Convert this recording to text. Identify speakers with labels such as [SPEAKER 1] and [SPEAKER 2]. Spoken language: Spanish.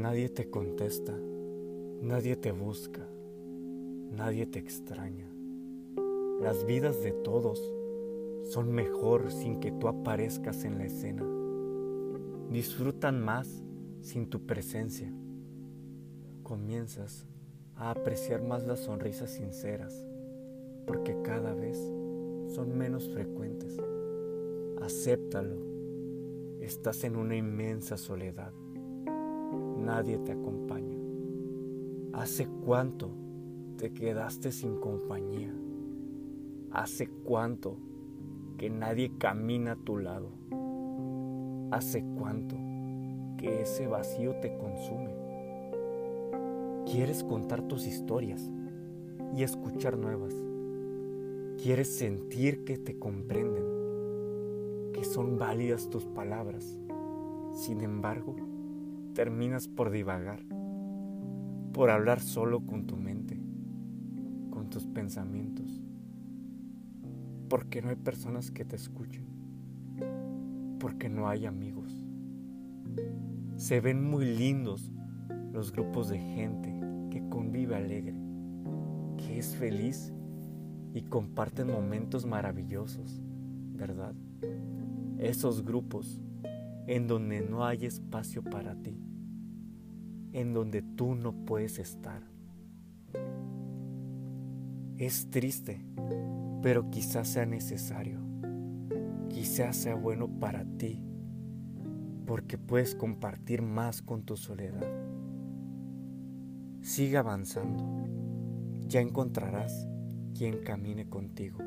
[SPEAKER 1] Nadie te contesta, nadie te busca, nadie te extraña. Las vidas de todos son mejor sin que tú aparezcas en la escena. Disfrutan más sin tu presencia. Comienzas a apreciar más las sonrisas sinceras porque cada vez son menos frecuentes. Acéptalo. Estás en una inmensa soledad. Nadie te acompaña. ¿Hace cuánto te quedaste sin compañía? ¿Hace cuánto que nadie camina a tu lado? ¿Hace cuánto que ese vacío te consume? Quieres contar tus historias y escuchar nuevas. Quieres sentir que te comprenden, que son válidas tus palabras. Sin embargo, terminas por divagar, por hablar solo con tu mente, con tus pensamientos, porque no hay personas que te escuchen, porque no hay amigos. Se ven muy lindos los grupos de gente que convive alegre, que es feliz y comparten momentos maravillosos, ¿verdad? Esos grupos en donde no hay espacio para ti en donde tú no puedes estar. Es triste, pero quizás sea necesario. Quizás sea bueno para ti, porque puedes compartir más con tu soledad. Sigue avanzando. Ya encontrarás quien camine contigo.